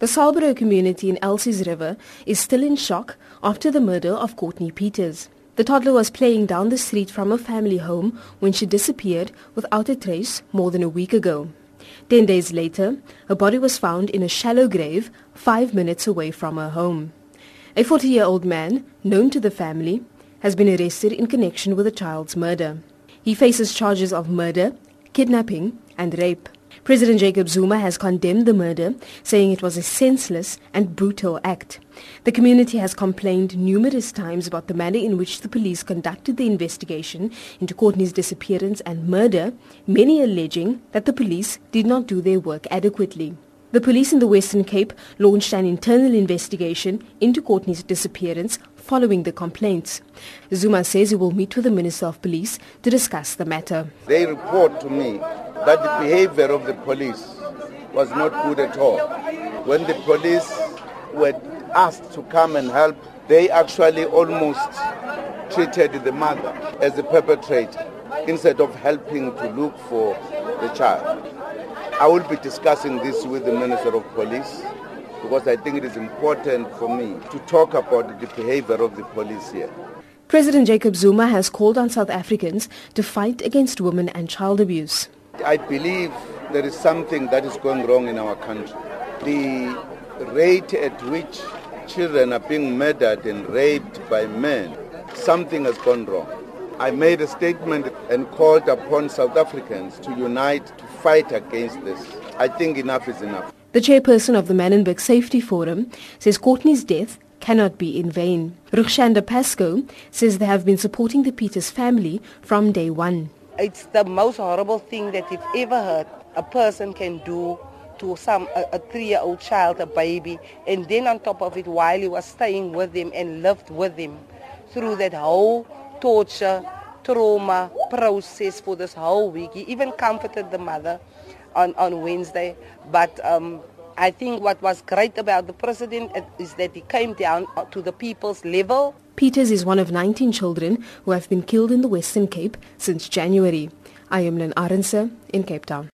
The Salberau community in Elsie's River is still in shock after the murder of Courtney Pieters. The toddler was playing down the street from her family home when she disappeared without a trace more than a week ago. Ten days later, her body was found in a shallow grave five minutes away from her home. A 40-year-old man, known to the family, has been arrested in connection with the child's murder. He faces charges of murder, kidnapping and rape. President Jacob Zuma has condemned the murder, saying it was a senseless and brutal act. The community has complained numerous times about the manner in which the police conducted the investigation into Courtney's disappearance and murder, many alleging that the police did not do their work adequately. The police in the Western Cape launched an internal investigation into Courtney's disappearance following the complaints. Zuma says he will meet with the Minister of Police to discuss the matter. They report to me that the behavior of the police was not good at all. When the police were asked to come and help, they actually almost treated the mother as a perpetrator instead of helping to look for the child. I will be discussing this with the Minister of Police because I think it is important for me to talk about the behavior of the police here. President Jacob Zuma has called on South Africans to fight against women and child abuse. I believe there is something that is going wrong in our country. The rate at which children are being murdered and raped by men, something has gone wrong. I made a statement and called upon South Africans to unite to fight against this. I think enough is enough. The chairperson of the Manenberg Safety Forum says Courtney's death cannot be in vain. Roegchanda Pascoe says they have been supporting the Pieters family from day one. It's the most horrible thing that you've ever heard a person can do to some a, a three-year-old child, a baby, and then on top of it, while he was staying with him and lived with him through that whole torture, trauma process for this whole week. He even comforted the mother on, on Wednesday. But um, I think what was great about the president is that he came down to the people's level. Pieters is one of 19 children who have been killed in the Western Cape since January. I am Lynn Arendse in Cape Town.